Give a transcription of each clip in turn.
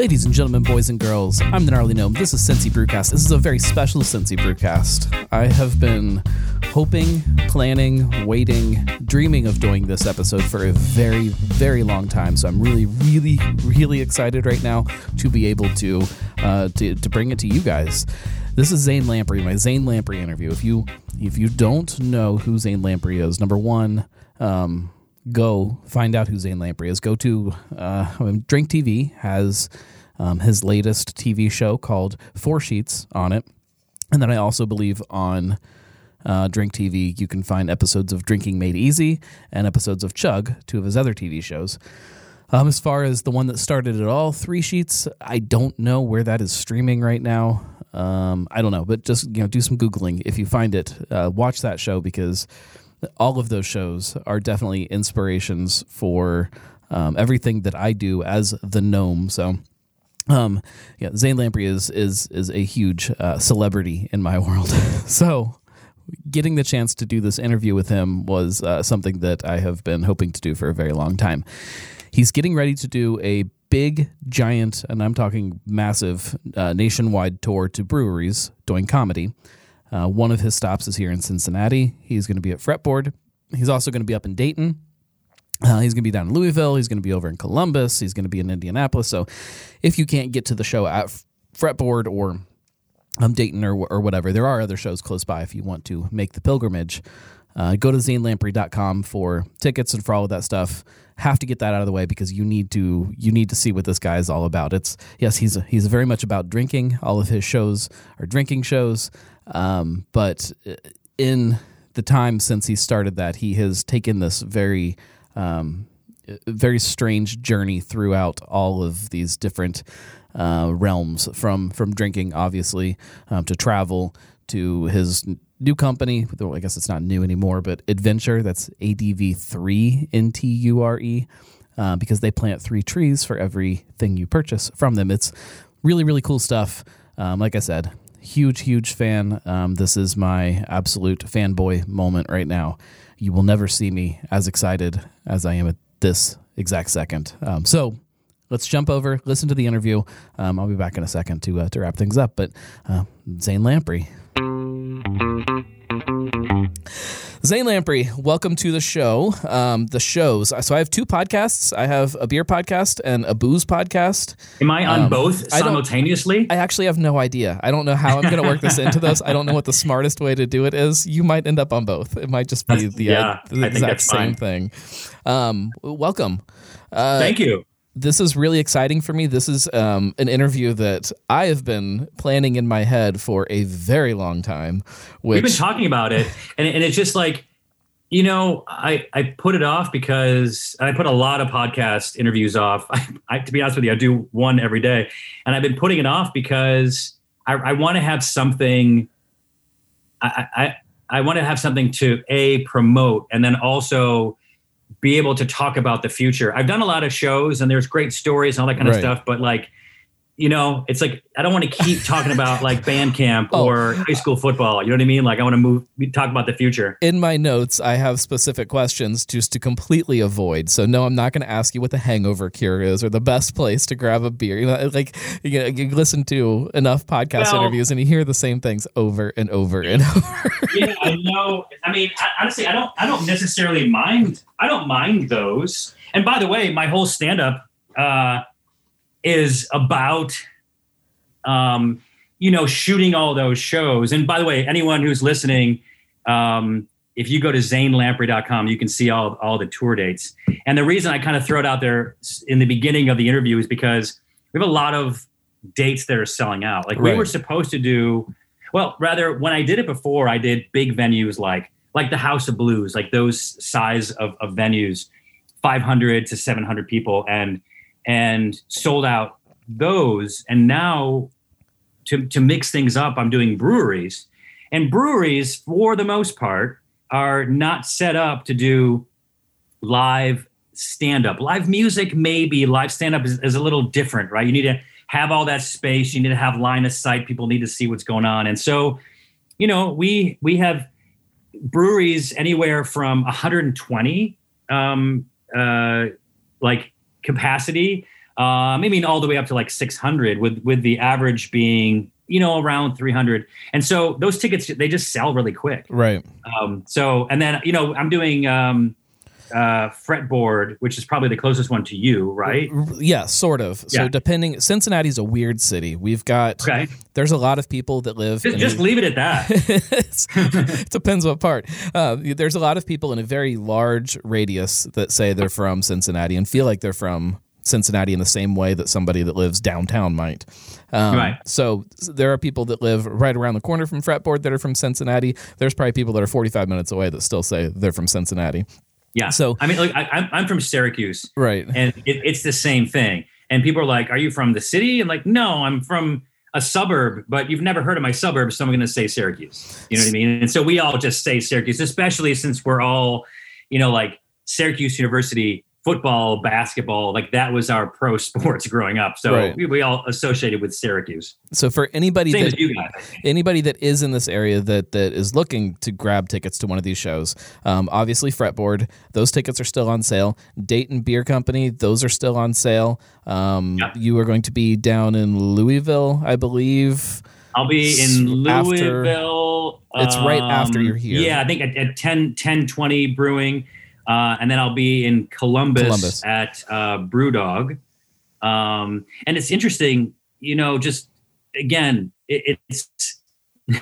Ladies and gentlemen, boys and girls, I'm the Gnarly Gnome. This is Cincy Brewcast. This is a very special Cincy Brewcast. I have been hoping, planning, waiting, dreaming of doing this episode for a very, very long time. So I'm really, really, really excited right now to be able to uh, to, to bring it to you guys. This is Zane Lamprey, my Zane Lamprey interview. If you if you don't know who Zane Lamprey is, number one, um, go find out who Zane Lamprey is. Go to uh, Drink TV has um, his latest TV show called Four Sheets on it, and then I also believe on uh, Drink TV you can find episodes of Drinking Made Easy and episodes of Chug, two of his other TV shows. Um, as far as the one that started it all, Three Sheets, I don't know where that is streaming right now. Um, I don't know, but just you know, do some googling if you find it. Uh, watch that show because all of those shows are definitely inspirations for um, everything that I do as the gnome. So, um, yeah, Zane Lamprey is is is a huge uh, celebrity in my world. so, getting the chance to do this interview with him was uh, something that I have been hoping to do for a very long time. He's getting ready to do a big, giant, and I'm talking massive uh, nationwide tour to breweries doing comedy. Uh, one of his stops is here in Cincinnati. He's going to be at Fretboard. He's also going to be up in Dayton. Uh, he's going to be down in Louisville. He's going to be over in Columbus. He's going to be in Indianapolis. So if you can't get to the show at Fretboard or um, Dayton or, or whatever, there are other shows close by if you want to make the pilgrimage. Uh, go to zanelamprey.com for tickets and for all of that stuff. Have to get that out of the way because you need to you need to see what this guy is all about. It's yes, he's he's very much about drinking. All of his shows are drinking shows. Um, but in the time since he started that, he has taken this very, um, very strange journey throughout all of these different uh, realms from from drinking, obviously, um, to travel to his new company. I guess it's not new anymore, but Adventure. That's ADV three N T U R E. Uh, because they plant three trees for everything you purchase from them. It's really, really cool stuff. Um, like I said, huge, huge fan. Um, this is my absolute fanboy moment right now. You will never see me as excited as I am at this exact second. Um, so let's jump over, listen to the interview. Um, I'll be back in a second to uh, to wrap things up. But uh, Zane Lamprey. Zane Lamprey, welcome to the show. Um, the shows. So I have two podcasts. I have a beer podcast and a booze podcast. Am I on um, both simultaneously? I, I, actually have no idea. I don't know how I'm going to work this into this. I don't know what the smartest way to do it is. You might end up on both. It might just be the, yeah, uh, the exact same fine. thing. Um, welcome. Uh, Thank you this is really exciting for me. This is um, an interview that I have been planning in my head for a very long time. Which... We've been talking about it, and, and it's just like, you know, I, I put it off because I put a lot of podcast interviews off. I, I, to be honest with you, I do one every day, and I've been putting it off because I, I want to have something. I, I I want to have something to a promote, and then also be able to talk about the future. I've done a lot of shows and there's great stories and all that kind of stuff, but like you know, it's like I don't want to keep talking about like band camp oh. or high school football. You know what I mean? Like I want to move talk about the future. In my notes, I have specific questions just to completely avoid. So no, I'm not going to ask you what the hangover cure is or the best place to grab a beer. You know, like you, you listen to enough podcast well, interviews and you hear the same things over and over and over. yeah, I know. I mean, honestly, I don't. I don't necessarily mind. I don't mind those. And by the way, my whole stand up. Uh, is about um, you know shooting all those shows. And by the way anyone who's listening um, if you go to zanelamprey.com you can see all, all the tour dates. And the reason i kind of throw it out there in the beginning of the interview is because we have a lot of dates that are selling out. Like right. we were supposed to do well rather when i did it before i did big venues like like the house of blues like those size of, of venues 500 to 700 people. And and sold out those. And now to, to mix things up, I'm doing breweries. And breweries, for the most part, are not set up to do live stand up. Live music, maybe. Live stand up is, is, a little different, right? You need to have all that space. You need to have line of sight. People need to see what's going on. And so, you know, we we have breweries anywhere from 120 um, uh, like capacity uh, maybe all the way up to like 600 with with the average being you know around 300 and so those tickets they just sell really quick. Right. Um, so and then you know i'm doing um, uh, fretboard, which is probably the closest one to you, right? Yeah, sort of. So depending, Cincinnati's a weird city. We've got Okay, there's a lot of people that live. just, just a- leave it at that. It depends what part. Uh, there's a lot of people in a very large radius that say they're from Cincinnati and feel like they're from Cincinnati in the same way that somebody that lives downtown might. Um, Right. So there are people that live right around the corner from Fretboard that are from Cincinnati. There's probably people that are 45 minutes away that still say they're from Cincinnati. Yeah. So- I mean, like I, I'm I'm from Syracuse, Right. and it, it's the same thing. And people are like, "Are you from the city?" And like, "No, I'm from a suburb." But you've never heard of my suburb, so I'm going to say Syracuse. You know what I mean? And so we all just say Syracuse, especially since we're all, you know, like Syracuse University football, basketball, like that was our pro sports growing up. So Right. we, we all associated with Syracuse. So for anybody Same that you guys. I think. anybody that is in this area that that is looking to grab tickets to one of these shows, um, obviously Fretboard, those tickets are still on sale. Dayton Beer Company, those are still on sale. Um, Yeah. You are going to be down in Louisville, I believe. I'll be in After- Louisville. It's right after um, you're here. Yeah, I think at, at 10, 10 20 Brewing. Uh, and then I'll be in Columbus, Columbus. at uh, Brewdog. Um, and it's interesting, you know, just again, it, it's.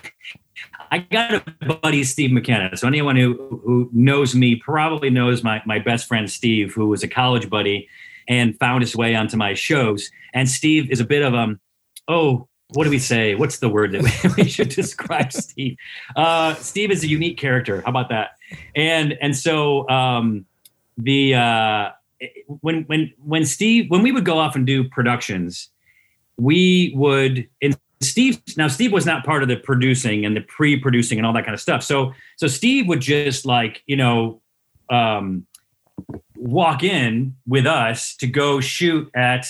I got a buddy, Steve McKenna. So anyone who who knows me probably knows my my best friend Steve, who was a college buddy and found his way onto my shows. And Steve is a bit of um, oh, what do we say? What's the word that we, we should describe Steve? Uh, Steve is a unique character. How about that? And and so um, the uh, when when when Steve when we would go off and do productions, we would in Steve now Steve was not part of the producing and the pre-producing and all that kind of stuff. So so Steve would just like you know um, walk in with us to go shoot at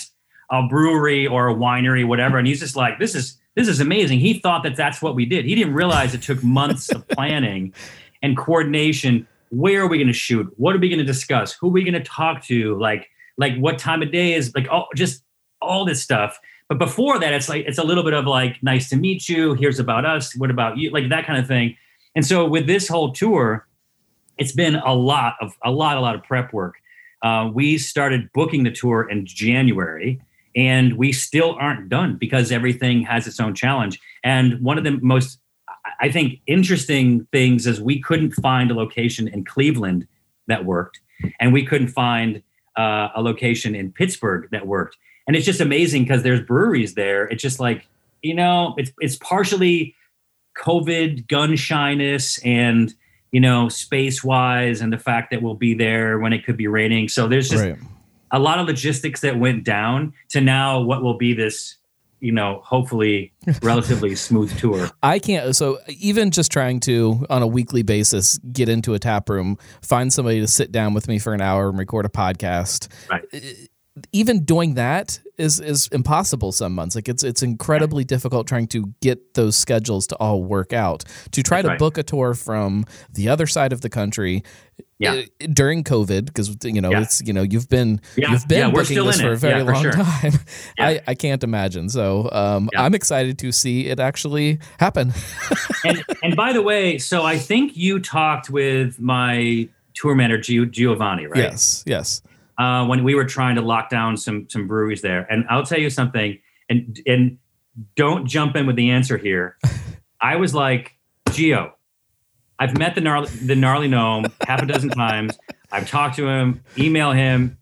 a brewery or a winery, whatever, and he's just like, this is this is amazing. He thought that that's what we did. He didn't realize it took months of planning and coordination. Where are we going to shoot? What are we going to discuss? Who are we going to talk to? Like like what time of day is like oh just all this stuff. But before that, it's like it's a little bit of like nice to meet you. Here's about us. What about you? Like that kind of thing. And so with this whole tour, it's been a lot of a lot a lot of prep work. Uh, we started booking the tour in January, and we still aren't done because everything has its own challenge. And one of the most, I- think, interesting things is we couldn't find a location in Cleveland that worked, and we couldn't find uh, a location in Pittsburgh that worked. And it's just amazing because there's breweries there. It's just like you know, it's it's partially COVID gun shyness and you know space wise and the fact that we'll be there when it could be raining. So there's just Right. a lot of logistics that went down to now what will be this you know hopefully relatively smooth tour I can't. So even just trying to on a weekly basis get into a tap room, find somebody to sit down with me for an hour and record a podcast. right Even doing that is is impossible some months. Like it's it's incredibly difficult trying to get those schedules to all work out. To try That's to right. book a tour from the other side of the country Yeah. uh, during COVID because you know Yeah. it's you know you've been Yeah. you've been Yeah, booking this for it. a very for long sure. time. I I can't imagine. So um. I'm excited to see it actually happen. and and by the way so i think you talked with my tour manager Gio- giovanni right Yes, yes. Uh, when we were trying to lock down some some breweries there. And I'll tell you something, and and don't jump in with the answer here. I was like, Geo, I've met the gnarly the gnarly gnome half a dozen times. I've talked to him, email him.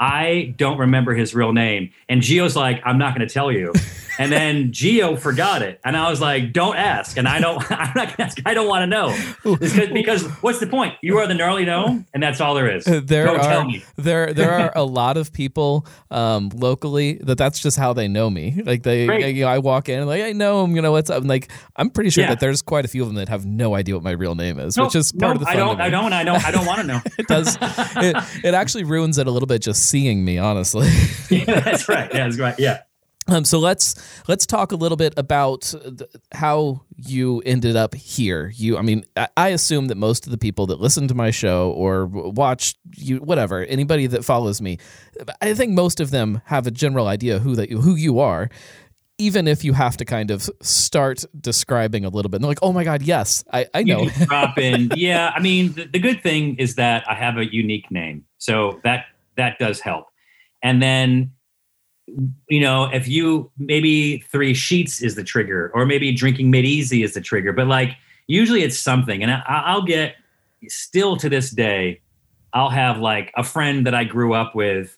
I don't remember his real name. And Geo's like, I'm not going to tell you. And then Geo forgot it, and I was like, "Don't ask." And I don't. I'm not to ask. I don't want to know because, because what's the point? You are the gnarly gnome, and that's all there is. there don't tell are me. there there are a lot of people um, locally that that's just how they know me. Like they, you know, I walk in and like I know him. You know what's up? And like I'm pretty sure Yeah. that there's quite a few of them that have no idea what my real name is, No, which is part no, of the fun. I don't. I don't. I don't. I don't want to know. It does. it, it actually ruins it a little bit just seeing me, honestly. yeah, that's right. Yeah, that's right. Yeah. Um, so let's let's talk a little bit about how you ended up here. You, I mean, I, I assume that most of the people that listen to my show or watch you, whatever, anybody that follows me, I think most of them have a general idea who that you, who you are. Even if you have to kind of start describing a little bit, and they're like, "Oh my God, yes, I, I know." Drop in, yeah. I mean, the, the good thing is that I have a unique name, so that that does help. And then you know, if you maybe three sheets is the trigger, or maybe drinking made easy is the trigger, but like usually it's something. And I, I'll get still to this day, I'll have like a friend that I grew up with,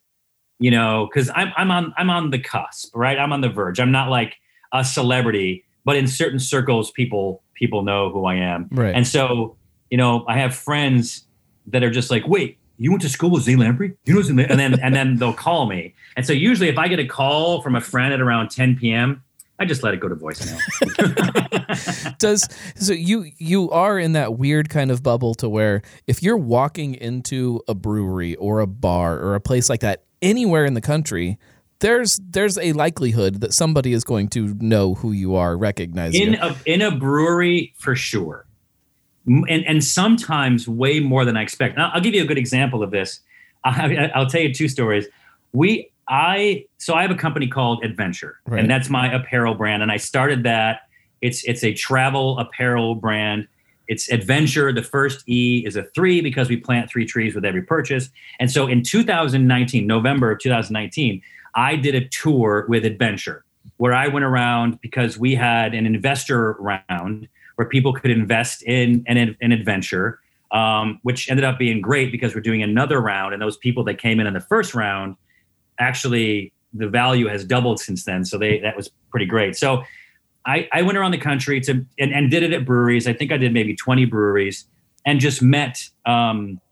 you know, because I'm I'm on I'm on the cusp, right? I'm on the verge. I'm not like a celebrity, but in certain circles, people people know who I am, Right. And so, you know, I have friends that are just like, wait, you went to school with Zane Lamprey? You know Zane Lam-" And then and then they'll call me. And so usually if I get a call from a friend at around 10 p.m., I just let it go to voicemail. Does so you you are in that weird kind of bubble to where if you're walking into a brewery or a bar or a place like that anywhere in the country, there's there's a likelihood that somebody is going to know who you are, recognize in you. a in a brewery for sure. And and sometimes way more than I expect. Now, I'll give you a good example of this. I, I'll tell you two stories. We I so I have a company called Adventure, Right. and that's my apparel brand. And I started that. It's it's a travel apparel brand. It's adventure. The first E is a three because we plant three trees with every purchase. And so in 2019, November of 2019, I did a tour with Adventure where I went around because we had an investor round where people could invest in an, an adventure, um, which ended up being great because we're doing another round. And those people that came in in the first round, actually, the value has doubled since then. So they that was pretty great. So I, I went around the country to and, and did it at breweries. I think I did maybe 20 breweries and just met um,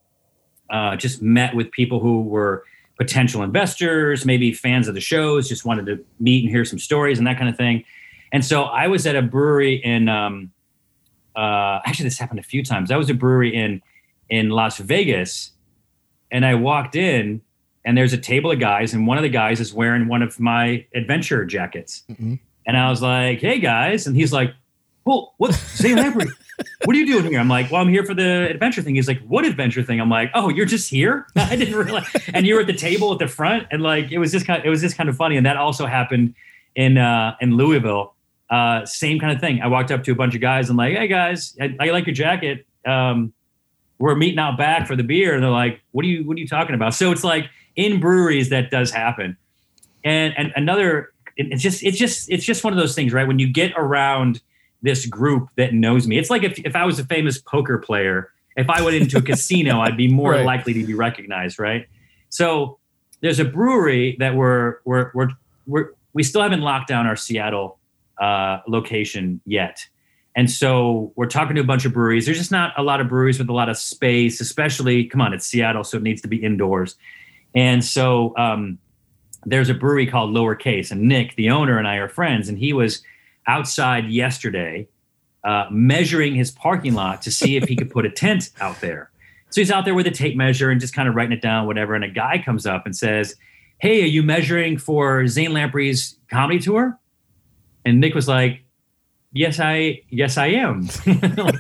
uh, just met with people who were potential investors, maybe fans of the shows, just wanted to meet and hear some stories and that kind of thing. And so I was at a brewery in um, uh, actually this happened a few times. I was at a brewery in in Las Vegas, and I walked in, and there's a table of guys, and one of the guys is wearing one of my adventure jackets. Mhm. And I was like, "Hey guys," and he's like, "Well, what, Zane Lamprey? what are you doing here?" I'm like, "Well, I'm here for the adventure thing." He's like, "What adventure thing?" I'm like, "Oh, you're just here? I didn't realize." and you were at the table at the front, and like it was just kind of, it was just kind of funny. And that also happened in uh, in Louisville. Uh, same kind of thing. I walked up to a bunch of guys and like, "Hey guys, I, I like your jacket." Um, we're meeting out back for the beer, and they're like, "What are you What are you talking about?" So it's like in breweries that does happen. And and another, it- it's just it's just it's just one of those things, right? When you get around this group that knows me, it's like if if I was a famous poker player, if I went into a casino, I'd be more Right. likely to be recognized, right? So there's a brewery that we're we're we're, we're we still haven't locked down our Seattle uh, location yet. And so we're talking to a bunch of breweries. There's just not a lot of breweries with a lot of space, especially, come on, it's Seattle, so it needs to be indoors. And so um, there's a brewery called Lowercase, and Nick, the owner, and I are friends. And he was outside yesterday uh, measuring his parking lot to see if he could put a tent out there. So he's out there with a tape measure and just kind of writing it down, whatever. And a guy comes up and says, Hey, are you measuring for Zane Lamprey's comedy tour? And Nick was like, Yes, I yes, I am. Like,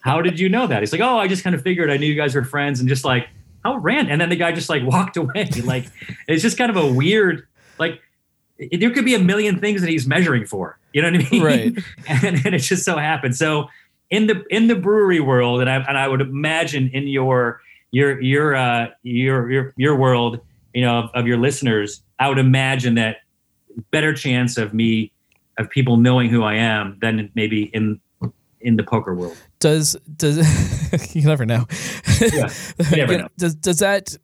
how did you know that? He's like, Oh, I just kind of figured I knew you guys were friends and just like, how random. And then the guy just like walked away. Like it's just kind of a weird, like it- there could be a million things that he's measuring for. You know what I mean? Right. and, and it just so happened. So in the in the brewery world, and I and I would imagine in your your your uh your your your world, you know, of, of your listeners, I would imagine that better chance of me of people knowing who I am than maybe in in the poker world. Does does you never know? Yeah, you never You know. Does does that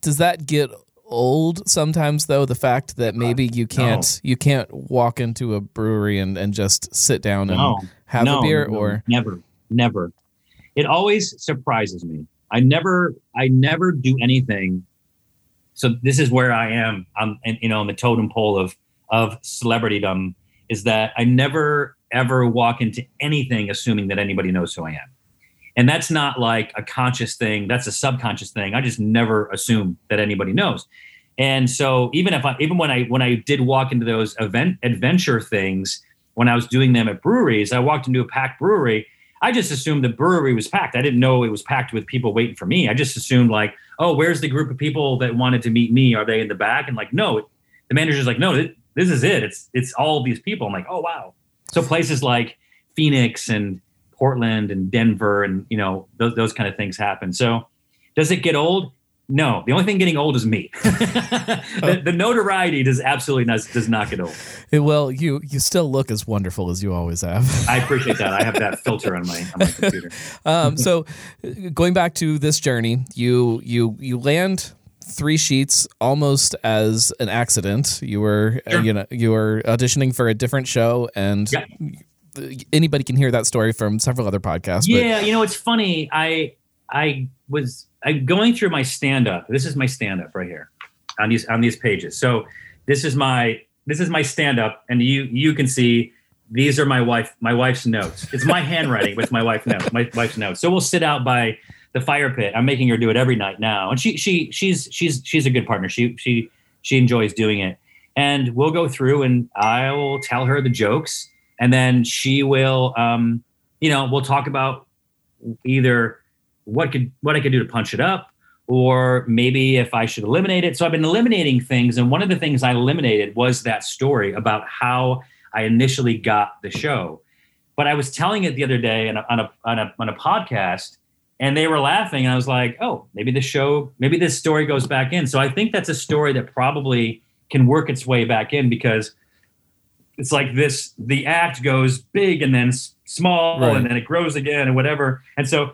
does that get old sometimes though? The fact that uh, maybe you can't you can't walk into a brewery and, and just sit down and No, have no, a beer no, or never, never. It always surprises me. I never, I never do anything. So this is where I am. I'm, you know, on the totem pole of of celebritydom is that I never ever walk into anything assuming that anybody knows who I am. And that's not like a conscious thing. That's a subconscious thing. I just never assume that anybody knows. And so even if I even when I when I did walk into those event adventure things when I was doing them at breweries, I walked into a packed brewery. I just assumed the brewery was packed. I didn't know it was packed with people waiting for me. I just assumed like, oh, where's the group of people that wanted to meet me? Are they in the back? And like, no, the manager's like, no, this is it. It's it's all these people. I'm like, oh wow. So places like Phoenix and Portland and Denver and you know those those kind of things happen. So does it get old? No, the only thing getting old is me. the, the, notoriety does absolutely not, does not get old. Well, you you still look as wonderful as you always have. I appreciate that. I have that filter on my on my computer. Um, so, going back to this journey, you you you land three sheets almost as an accident. You were uh, sure. uh, you know you were auditioning for a different show and. Yeah. Anybody can hear that story from several other podcasts. Yeah, but. you know it's funny. I I was I'm going through my stand up. This is my stand up right here on these on these pages. So this is my this is my stand up, and you you can see these are my wife my wife's notes. It's my handwriting with my wife's notes. My wife's notes. So we'll sit out by the fire pit. I'm making her do it every night now, and she she she's she's she's a good partner. She she she enjoys doing it, and we'll go through and I will tell her the jokes, and then she will um you know we'll talk about either what could what I could do to punch it up, or maybe if I should eliminate it. So I've been eliminating things, and one of the things I eliminated was that story about how I initially got the show. But I was telling it the other day on a, on a, on a, on a podcast, and they were laughing, and I was like, "Oh, maybe the show, maybe this story goes back in." So I think that's a story that probably can work its way back in because it's like this: the act goes big and then small, right. and then it grows again, and whatever. And so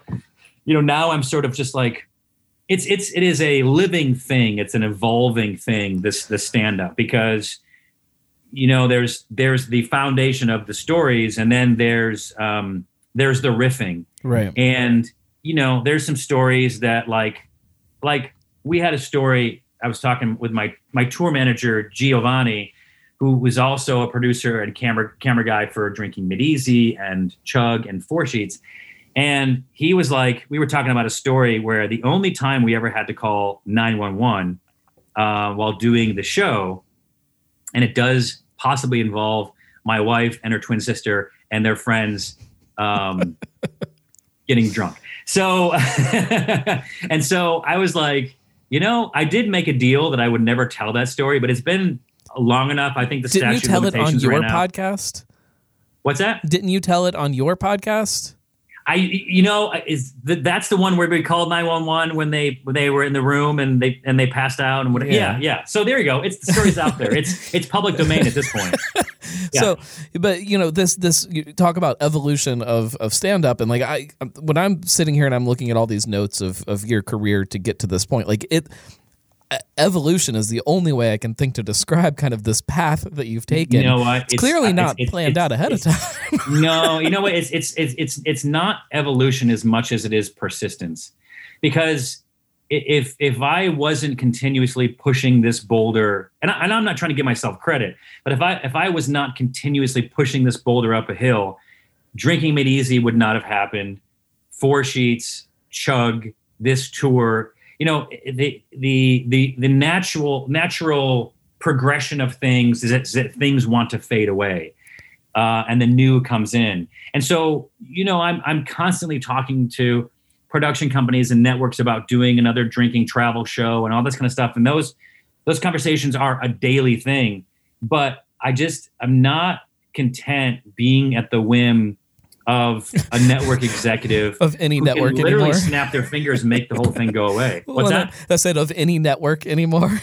you know, now I'm sort of just like, it's it's it is a living thing. It's an evolving thing. This the stand up because you know there's there's the foundation of the stories and then there's um there's the riffing right and you know there's some stories that like like we had a story i was talking with my my tour manager giovanni who was also a producer and camera camera guy for drinking made easy and chug and four sheets. And he was like, we were talking about a story where the only time we ever had to call 911 uh, while doing the show, and it does possibly involve my wife and her twin sister and their friends um, getting drunk. So, and so I was like, you know, I did make a deal that I would never tell that story, but it's been long enough. I think the Didn't statute you tell it on your podcast? What's that? Didn't you tell it on your podcast? I, you know, is the, that's the one where we called nine one one when they when they were in the room and they and they passed out and whatever. Yeah. yeah, yeah. So there you go. It's the story's out there. It's it's public domain at this point. Yeah. So, but you know, this this you talk about evolution of of stand up and like I when I'm sitting here and I'm looking at all these notes of of your career to get to this point, like it evolution is the only way I can think to describe kind of this path that you've taken. You know what? It's, it's clearly uh, not it's, planned it's, out ahead of time. no, you know what? It's, it's it's it's it's not evolution as much as it is persistence, because if if I wasn't continuously pushing this boulder, and, I, and I'm not trying to give myself credit, but if I if I was not continuously pushing this boulder up a hill, drinking made easy would not have happened. Four sheets, chug, this tour, you know the the the the natural natural progression of things is that, is that things want to fade away uh, and the new comes in. And so you know i'm i'm constantly talking to production companies and networks about doing another drinking travel show and all this kind of stuff. And those those conversations are a daily thing. But i just i'm not content being at the whim of a network executive of any network can literally anymore. snap their fingers and make the whole thing go away. What's well, that? That's it of any network anymore.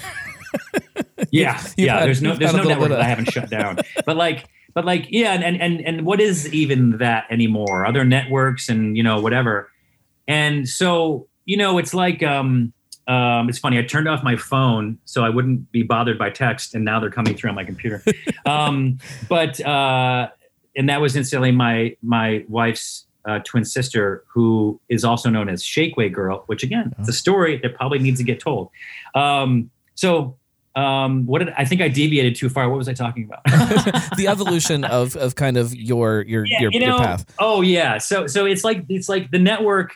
yeah, you've yeah. Had, there's no there's no network that I haven't shut down. But like but like yeah, and and and what is even that anymore? Other networks and you know whatever. And so you know it's like um um, it's funny. I turned off my phone so I wouldn't be bothered by text, and now they're coming through on my computer. um, but uh, and that was incidentally my my wife's uh, twin sister, who is also known as Shake Weight Girl, which again, it's a story that probably needs to get told. Um, so, um, what did I think I deviated too far? What was I talking about? the evolution of of kind of your your yeah, your, you know, your path. Oh yeah, so so it's like it's like the network.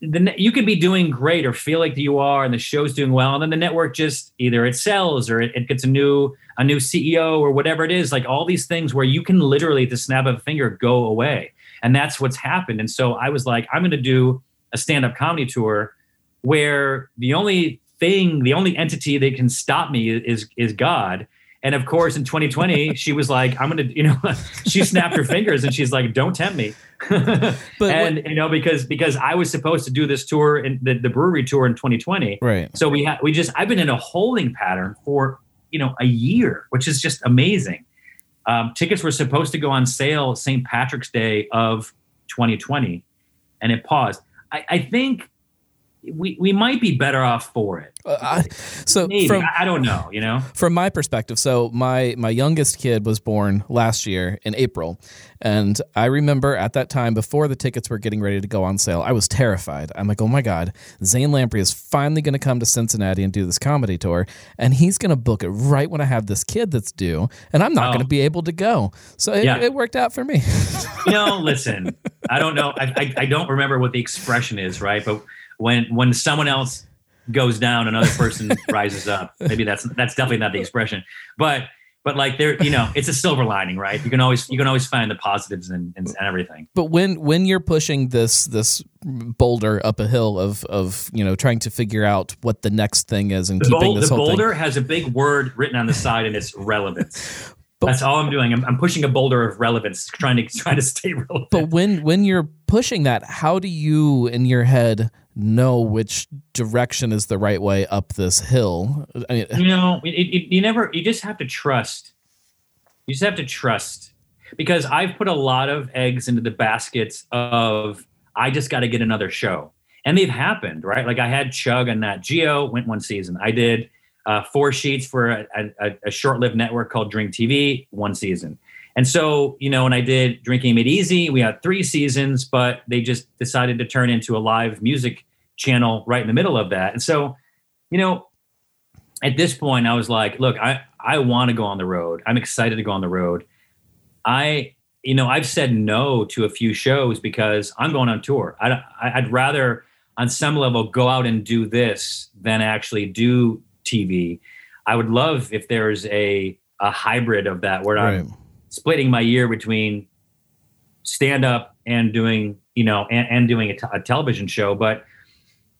The you could be doing great or feel like you are, and the show's doing well, and then the network just either it sells or it, it gets a new a new CEO or whatever it is. Like all these things where you can literally, at the snap of a finger, go away, and that's what's happened. And so I was like, I'm going to do a stand up comedy tour where the only thing, the only entity that can stop me is is God. And of course, in 2020, she was like, "I'm gonna," you know, she snapped her fingers and she's like, "Don't tempt me." but and what, you know, because because I was supposed to do this tour in the, the brewery tour in 2020, right? So we had we just I've been in a holding pattern for you know a year, which is just amazing. Um, tickets were supposed to go on sale St. Patrick's Day of 2020, and it paused. I, I think we we might be better off for it. Uh, I, so Maybe. from I don't know, you know. From my perspective, so my my youngest kid was born last year in April, and I remember at that time before the tickets were getting ready to go on sale, I was terrified. I'm like, oh my god, Zane Lamprey is finally going to come to Cincinnati and do this comedy tour, and he's going to book it right when I have this kid that's due, and I'm not oh. going to be able to go. So it, yeah. it worked out for me. you know, listen, I don't know, I, I I don't remember what the expression is, right, but when when someone else goes down, another person rises up. Maybe that's that's definitely not the expression, but but like there, you know, it's a silver lining, right? You can always you can always find the positives and and everything. But when when you're pushing this this boulder up a hill of of you know trying to figure out what the next thing is and the keeping bol- this the whole boulder thing. has a big word written on the side and it's relevance. But, That's all I'm doing. I'm, I'm, pushing a boulder of relevance, trying to trying to stay relevant. But when when you're pushing that, how do you in your head know which direction is the right way up this hill. I mean, you know, it, it, you never, you just have to trust. You just have to trust because I've put a lot of eggs into the baskets of I just got to get another show, and they've happened, right? Like I had Chug and Nat Geo went one season. I did uh, four sheets for a, a, a short-lived network called Drink TV, one season. And so, you know, when I did Drinking Made Easy, we had three seasons, but they just decided to turn into a live music channel right in the middle of that. And so, you know, at this point, I was like, look, I, I want to go on the road. I'm excited to go on the road. I, you know, I've said no to a few shows because I'm going on tour. I, I'd rather, on some level, go out and do this than actually do TV. I would love if there's a, a hybrid of that where right. I'm splitting my year between stand up and doing you know and, and doing a, t- a television show but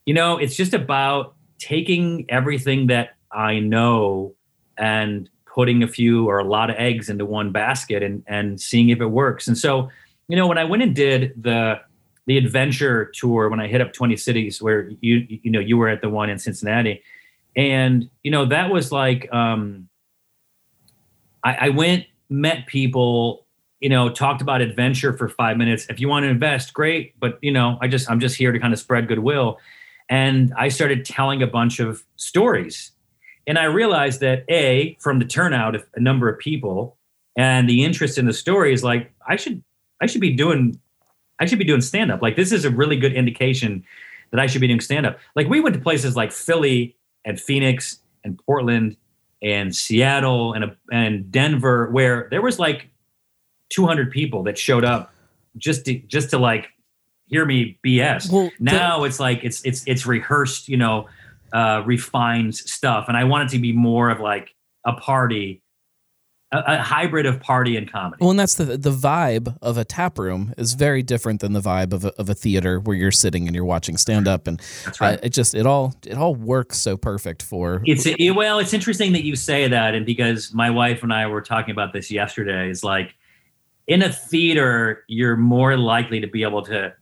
you know it's just about taking everything that i know and putting a few or a lot of eggs into one basket and and seeing if it works and so you know when i went and did the the adventure tour when i hit up 20 cities where you you know you were at the one in cincinnati and you know that was like um I, I went met people you know talked about adventure for five minutes. If you want to invest great but you know i just i'm just here to kind of spread goodwill. And i started telling a bunch of stories. And i realized that a from the turnout of a number of people and the interest in the story is like i should i should be doing i should be doing stand up like this is a really good indication that i should be doing stand up like we went to places like philly and phoenix and portland and Seattle and a, and Denver, where there was like 200 people that showed up just to just to like hear me BS. Well, now the, it's like it's it's it's rehearsed, you know, uh, refined stuff, and I want it to be more of like a party a, a, hybrid of party and comedy. Well, and that's the the vibe of a tap room is very different than the vibe of a, of a theater where you're sitting and you're watching stand up, and that's right. Uh, it just it all it all works so perfect for. It's it, well, it's interesting that you say that, and because my wife and I were talking about this yesterday, is like in a theater you're more likely to be able to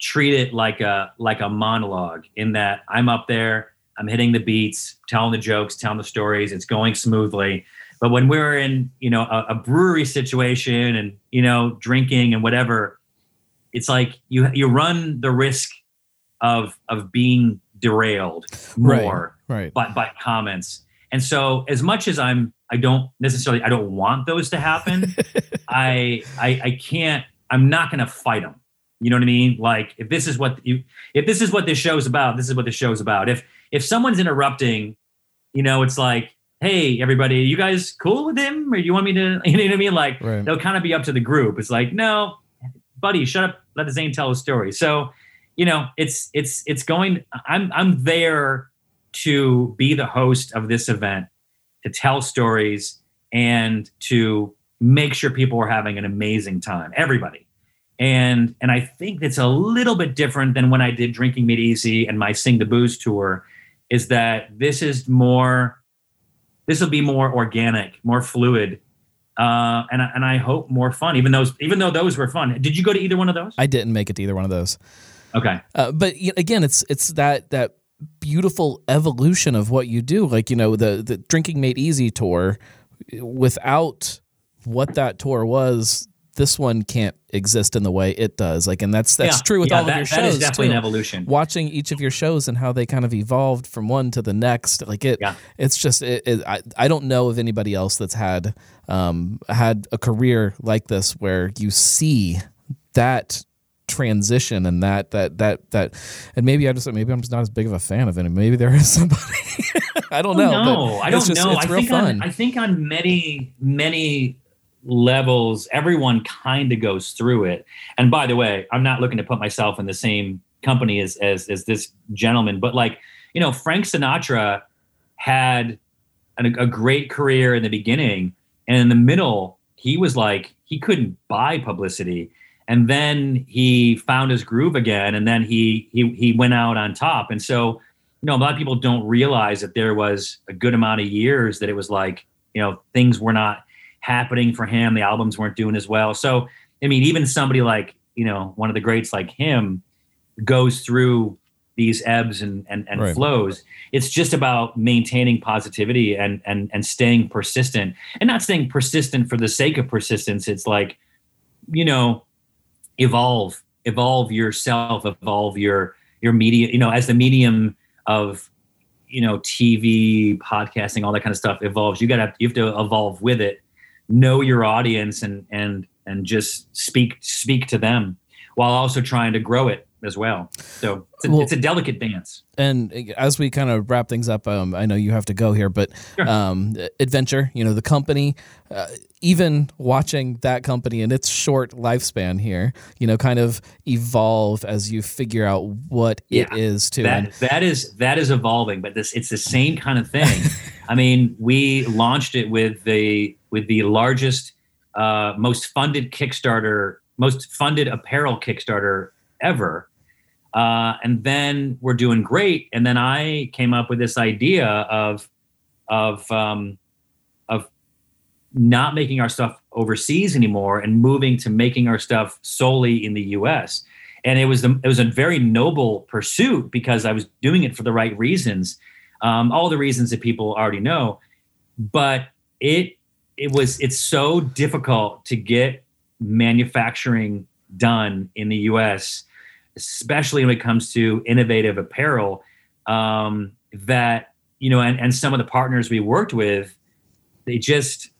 treat it like a like a monologue in that I'm up there, I'm hitting the beats, telling the jokes, telling the stories, it's going smoothly but when we're in, you know, a, a brewery situation and you know, drinking and whatever, it's like you you run the risk of of being derailed more right, right. by by comments. And so, as much as I'm, I don't necessarily, I don't want those to happen. I, I, I can't. I'm not going to fight them. You know what I mean? Like, if this is what you, if this is what this show's about, this is what the show's about. If if someone's interrupting, you know, it's like hey everybody you guys cool with him or do you want me to you know what i mean like right. they'll kind of be up to the group it's like no buddy shut up let the zane tell a story so you know, it's it's it's going. I'm I'm there to be the host of this event, to tell stories, and to make sure people are having an amazing time. Everybody. And and I think it's a little bit different than when I did Drinking Made Easy and my Sing the Booze tour, is that this is more this will be more organic, more fluid, uh, and and I hope more fun. Even those, even though those were fun. Did you go to either one of those? I didn't make it to either one of those. Okay, uh, but again, it's it's that that beautiful evolution of what you do. Like you know the the Drinking Made Easy tour, without what that tour was, this one can't exist in the way it does. Like, and that's that's yeah, true with yeah, all that, of your that shows. is definitely too. an evolution. Watching each of your shows and how they kind of evolved from one to the next, like it, Yeah. it's just it, it, I I don't know of anybody else that's had um had a career like this where you see that transition and that that that that and maybe I just maybe I'm just not as big of a fan of it. Maybe there is somebody I don't know. No, I don't just, know. It's I real think fun. on I think on many many levels, everyone kind of goes through it. And by the way, I'm not looking to put myself in the same company as as, as this gentleman, but like you know, Frank Sinatra had an, a great career in the beginning, and in the middle, he was like he couldn't buy publicity. And then he found his groove again, and then he he he went out on top. And so, you know, a lot of people don't realize that there was a good amount of years that it was like, you know, things were not happening for him. The albums weren't doing as well. So, I mean, even somebody like, you know, one of the greats like him goes through these ebbs and, and, and Right. flows. It's just about maintaining positivity and, and, and staying persistent and not staying persistent for the sake of persistence. It's like, you know, evolve, evolve yourself, evolve your, your media, you know, as the medium of, you know, TV, podcasting, all that kind of stuff evolves. You gotta, you have to evolve with it, know your audience and, and, and just speak, speak to them while also trying to grow it as well. So it's a, Well- it's a delicate dance. and as we kind of wrap things up, um, I know you have to go here, but um, adventure, you know, the company, uh, even watching that company and its short lifespan here, you know, kind of evolve as you figure out what it Yeah. is too. And that that is that is evolving but this it's the same kind of thing i mean we launched it with the with the largest uh, most funded kickstarter most funded apparel kickstarter ever. Uh, and then we're doing great. And then i came up with this idea of of um, of not making our stuff overseas anymore and moving to making our stuff solely in the us and it was the, it was a very noble pursuit because I was doing it for the right reasons, um, all the reasons that people already know. But it it was it's so difficult to get manufacturing done in the U.S., especially when it comes to innovative apparel. Um, that you know, and, and some of the partners we worked with, they just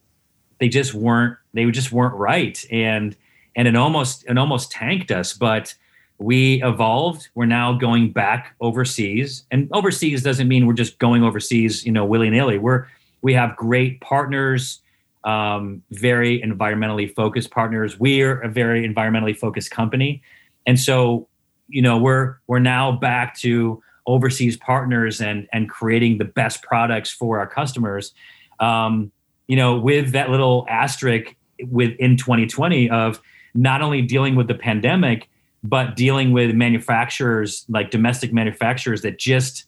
they just weren't they just weren't right, and and it almost it almost tanked us, but we evolved we're now going back overseas and overseas doesn't mean we're just going overseas you know willy-nilly we're we have great partners um, very environmentally focused partners. We're a very environmentally focused company. And so you know we're we're now back to overseas partners and and creating the best products for our customers. Um, you know with that little asterisk within 2020 of not only dealing with the pandemic but dealing with manufacturers like domestic manufacturers that just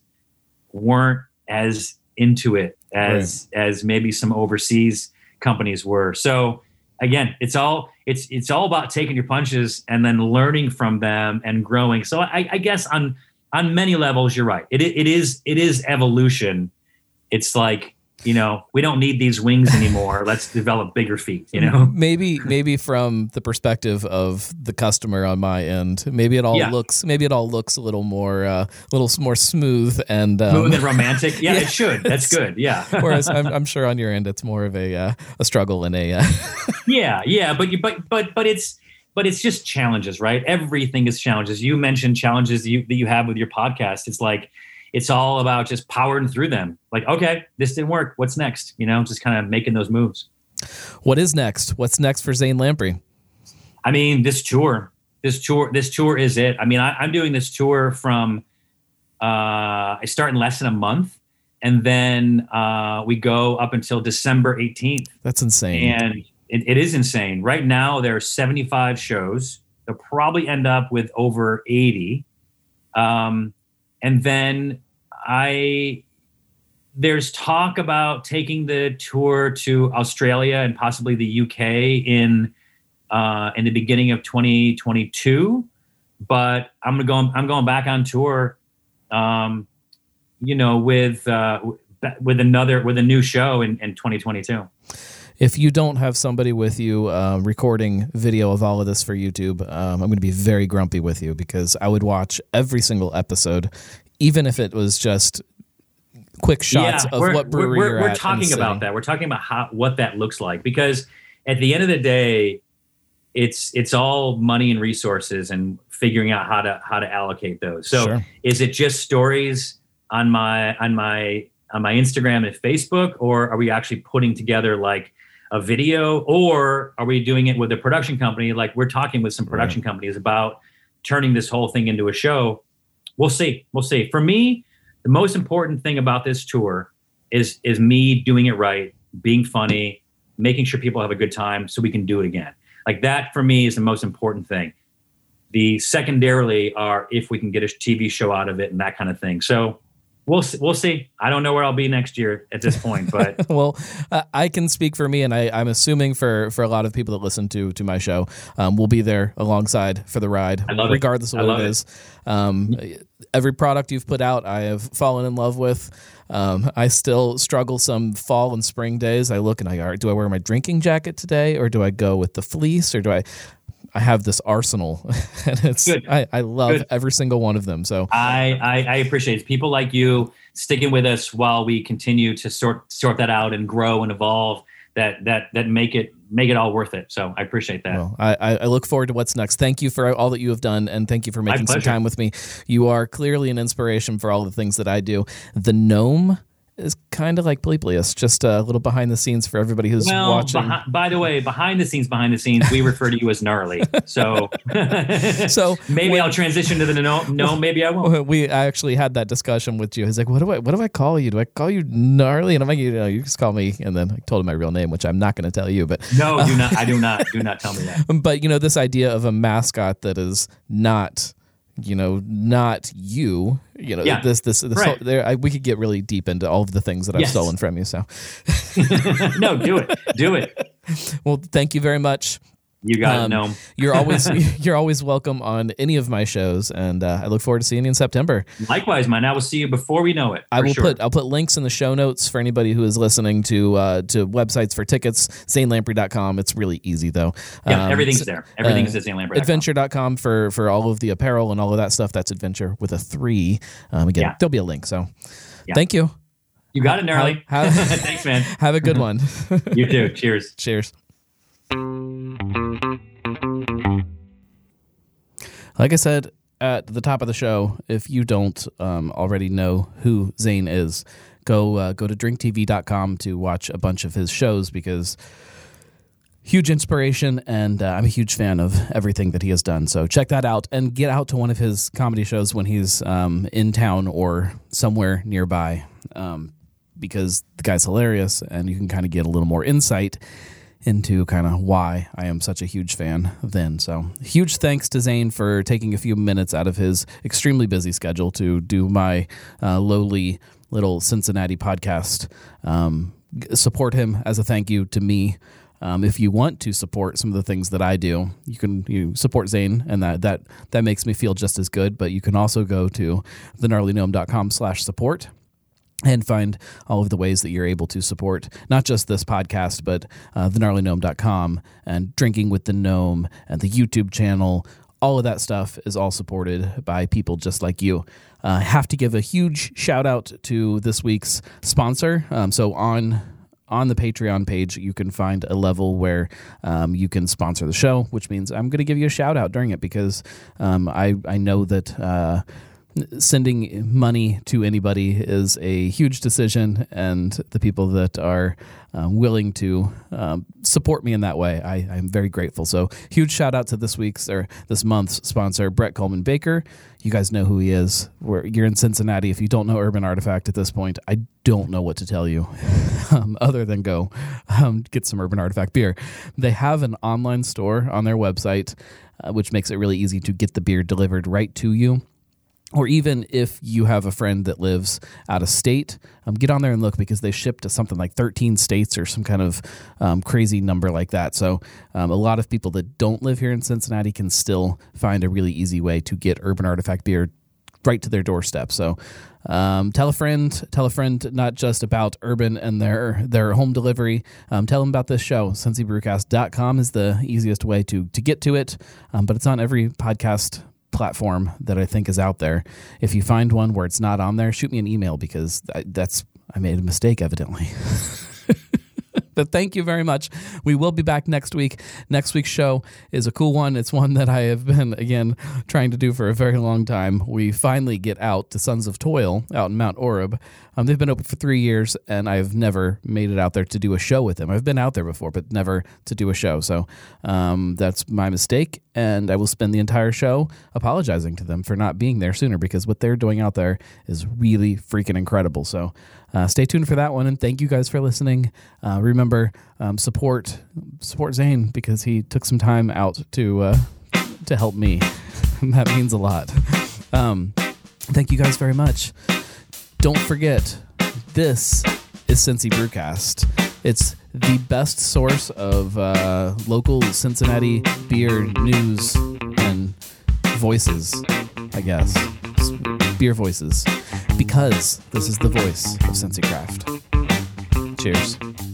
weren't as into it as as maybe some overseas companies were. So again it's all it's it's all about taking your punches and then learning from them and growing. So i, I guess on on many levels you're right. It, it is it is evolution. It's like you know we don't need these wings anymore. Let's develop bigger feet you know? Maybe maybe from the perspective of the customer on my end, maybe it all Yeah. looks maybe it all looks a little more uh, a little more smooth and um, smooth and romantic? Yeah, Yeah. it should. That's good. Yeah. Whereas I'm, I'm sure on your end, it's more of a uh, a struggle and a uh, yeah yeah but you but but but it's but it's just challenges right? Everything is challenges. You mentioned challenges that you, that you have with your podcast. It's like it's all about just powering through them like okay this didn't work what's next you know just kind of making those moves what is next? What's next for Zane Lamprey? i mean this tour this tour this tour is it. I mean, I, I'm doing this tour from uh, I start in less than a month, and then uh, we go up until December 18th. That's insane. And it, it is insane. Right now, there are 75 shows. They'll probably end up with over 80. Um, and then I, there's talk about taking the tour to Australia and possibly the UK in uh, in the beginning of 2022. But I'm gonna go. I'm going back on tour. Um, you know, with uh, with another with a new show in, in 2022 if you don't have somebody with you uh, recording video of all of this for YouTube, um, I'm going to be very grumpy with you because I would watch every single episode, even if it was just quick shots yeah, of what brewery we're, we're at. talking about that. We're talking about how what that looks like because at the end of the day, it's it's all money and resources and figuring out how to how to allocate those. So Sure. is it just stories on my on my on my Instagram and Facebook, or are we actually putting together like a video, or are we doing it with a production company? Like we're talking with some production companies about turning this whole thing into a show. We'll see. We'll see. For me, the most important thing about this tour is is me doing it right, being funny, making sure people have a good time, so we can do it again. Like that for me is the most important thing. The secondarily are if we can get a TV show out of it and that kind of thing. So we'll see, we'll see. I don't know where I'll be next year at this point, but well, uh, I can speak for me, and I, I'm assuming for, for a lot of people that listen to to my show, um, we'll be there alongside for the ride, love it. regardless of what it it. is. Um, every product you've put out, I have fallen in love with. Um, I still struggle some fall and spring days. I look and I go, do I wear my drinking jacket today, or do I go with the fleece, or do I? I have this arsenal, and it's Good. I, I love Good. every single one of them. So I, I I appreciate it. people like you sticking with us while we continue to sort sort that out and grow and evolve. That that that make it make it all worth it. So I appreciate that. Well, I, I I look forward to what's next. Thank you for all that you have done, and thank you for making some time with me. You are clearly an inspiration for all the things that I do. The gnome is kind of like Bleeblius, just a little behind the scenes for everybody who's Well, watching. behi- by the way, behind the scenes, behind the scenes, we refer to you as gnarly. So, So maybe when- I'll transition to the no. No, maybe I won't. we I actually had that discussion with you. He's like, "What do I what do I call you? Do I call you gnarly?" And I'm like, "You know, you just call me." And then I told him my real name, which I'm not going to tell you, but No, do not. I do not. Do not tell me that. but you know this idea of a mascot that is not you know not you you know Yeah. this this, this Right. whole, there I, we could get really deep into all of the things that i've Yes. stolen from you so no, do it. Do it. well thank you very much You got Um, it. No. you're always you're always welcome on any of my shows and uh, i look forward to seeing you in september Likewise, man. I will see you before we know it. I will sure. put I'll put links in the show notes for anybody who is listening to uh, to websites for tickets. ZaneLamprey.com. It's really easy though. Yeah, Um, everything's there. Everything's uh, at ZaneLamprey.com. adv3nture.com for for all of the apparel and all of that stuff that's adventure with a three um, again Yeah. there'll be a link so Yeah. thank you You got it, gnarly. How- Thanks, man. have a good one You too. Cheers. cheers like i said at the top of the show if you don't um, already know who zane is go uh, go to drinktv.com to watch a bunch of his shows because huge inspiration and uh, i'm a huge fan of everything that he has done. So check that out and get out to one of his comedy shows when he's um, in town or somewhere nearby um, because the guy's hilarious and you can kind of get a little more insight into kind of why I am such a huge fan then. So, huge thanks to Zane for taking a few minutes out of his extremely busy schedule to do my uh, lowly little Cincinnati podcast. Um, support him as a thank you to me. Um, if you want to support some of the things that I do, you can you support Zane, and that that that makes me feel just as good. But you can also go to thegnarlygnome.com slash support and find all of the ways that you're able to support not just this podcast, but uh, thegnarlygnome.com and Drinking with the Gnome and the YouTube channel. All of that stuff is all supported by people just like you. Uh, I have to give a huge shout out to this week's sponsor. Um, so on on the Patreon page, you can find a level where um, you can sponsor the show, which means I'm going to give you a shout out during it because um, I I know that. Uh, sending money to anybody is a huge decision, and the people that are um, willing to um, support me in that way, I, I'm very grateful. So, huge shout out to this week's or this month's sponsor, Brett Coleman Baker. You guys know who he is. We're, you're in Cincinnati. If you don't know Urban Artifact at this point, I don't know what to tell you um, other than go um, get some Urban Artifact beer. They have an online store on their website, uh, which makes it really easy to get the beer delivered right to you or even if you have a friend that lives out of state, um, get on there and look because they ship to something like 13 states or some kind of um, crazy number like that. So, um, a lot of people that don't live here in Cincinnati can still find a really easy way to get Urban Artifact beer right to their doorstep. So, um, tell a friend, tell a friend not just about Urban and their their home delivery. Um, tell them about this show. CincyBrewcast.com is the easiest way to to get to it, um, but it's on every podcast platform that I think is out there. If you find one where it's not on there, shoot me an email because that's I made a mistake evidently. but thank you very much. We will be back next week. Next week's show is a cool one. It's one that I have been, again, trying to do for a very long time. We finally get out to Sons of Toil out in Mount Orab. Um, they've been open for three years, and I've never made it out there to do a show with them. I've been out there before, but never to do a show. So um, that's my mistake, and I will spend the entire show apologizing to them for not being there sooner because what they're doing out there is really freaking incredible. So uh, stay tuned for that one, and thank you guys for listening. Uh, remember, um, support support Zane because he took some time out to uh, to help me. that means a lot. Um, thank you guys very much. Don't forget, this is Cincy Brewcast. It's the best source of uh, local Cincinnati beer news and voices, I guess. Beer voices. Because this is the voice of Cincy Craft. Cheers.